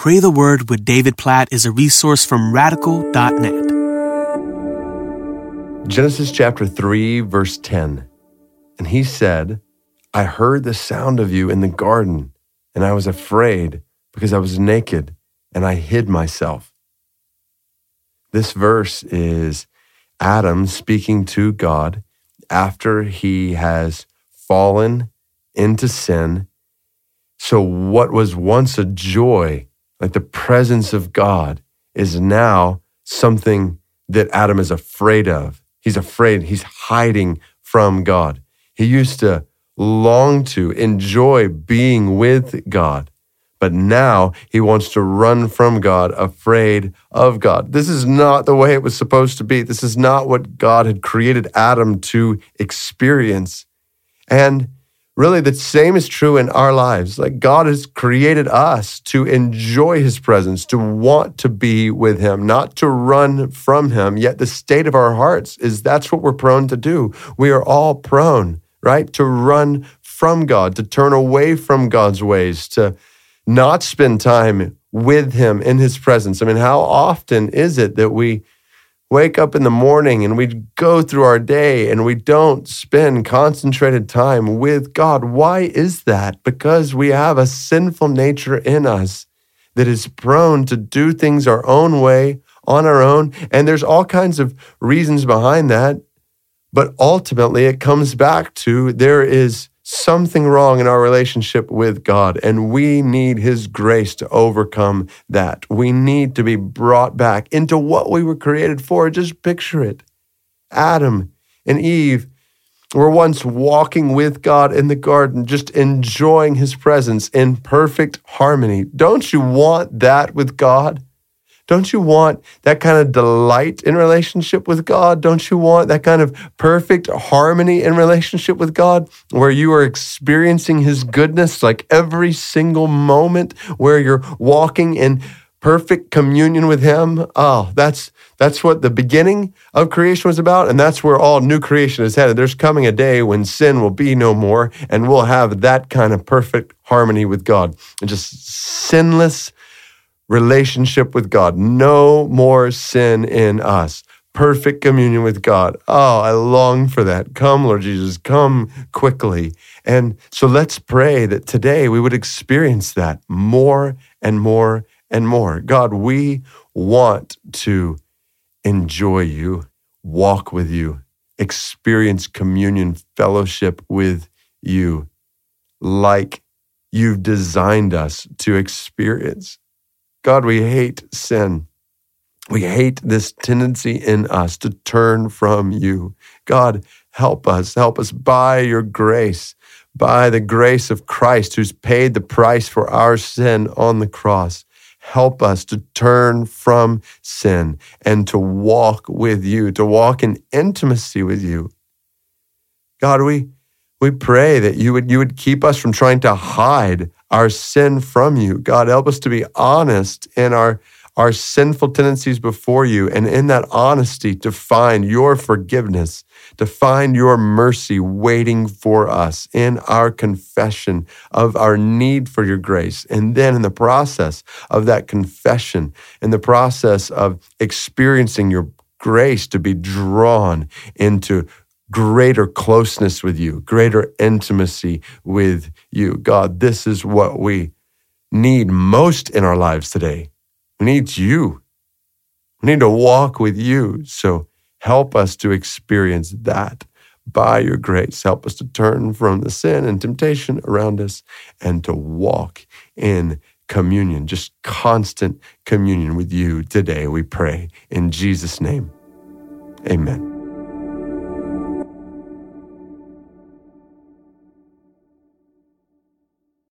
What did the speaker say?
Pray the Word with David Platt is a resource from radical.net. Genesis chapter 3, verse 10. And he said, I heard the sound of you in the garden, and I was afraid because I was naked and I hid myself. This verse is Adam speaking to God after he has fallen into sin. So, what was once a joy like the presence of God is now something that Adam is afraid of. He's afraid, he's hiding from God. He used to long to enjoy being with God, but now he wants to run from God, afraid of God. This is not the way it was supposed to be. This is not what God had created Adam to experience. And really the same is true in our lives. Like God has created us to enjoy his presence, to want to be with him, not to run from him. Yet the state of our hearts is that's what we're prone to do. We are all prone, right? To run from God, to turn away from God's ways, to not spend time with him in his presence. I mean, how often is it that we wake up in the morning and we go through our day and we don't spend concentrated time with God. Why is that? Because we have a sinful nature in us that is prone to do things our own way on our own. And there's all kinds of reasons behind that. But ultimately, it comes back to there is something wrong in our relationship with God, and we need His grace to overcome that. We need to be brought back into what we were created for. Just picture it. Adam and Eve were once walking with God in the garden, just enjoying His presence in perfect harmony. Don't you want that with God? Don't you want that kind of delight in relationship with God? Don't you want that kind of perfect harmony in relationship with God where you are experiencing His goodness like every single moment, where you're walking in perfect communion with Him? Oh, that's that's what the beginning of creation was about, and that's where all new creation is headed. There's coming a day when sin will be no more, and we'll have that kind of perfect harmony with God and just sinless relationship with God. No more sin in us. Perfect communion with God. Oh, I long for that. Come, Lord Jesus, come quickly. And so let's pray that today we would experience that more and more and more. God, we want to enjoy you, walk with you, experience communion, fellowship with you like you've designed us to experience. God, we hate sin. We hate this tendency in us to turn from you. God, help us. Help us by your grace, by the grace of Christ who's paid the price for our sin on the cross. Help us to turn from sin and to walk with you, to walk in intimacy with you. God, we, we pray that you would, you would keep us from trying to hide our sin from you. God, help us to be honest in our, our sinful tendencies before you, and in that honesty to find your forgiveness, to find your mercy waiting for us in our confession of our need for your grace. And then in the process of that confession, in the process of experiencing your grace to be drawn into greater closeness with you, greater intimacy with you. God, this is what we need most in our lives today. We need you. We need to walk with you. So help us to experience that by your grace. Help us to turn from the sin and temptation around us and to walk in communion, just constant communion with you today, we pray. In Jesus' name, amen.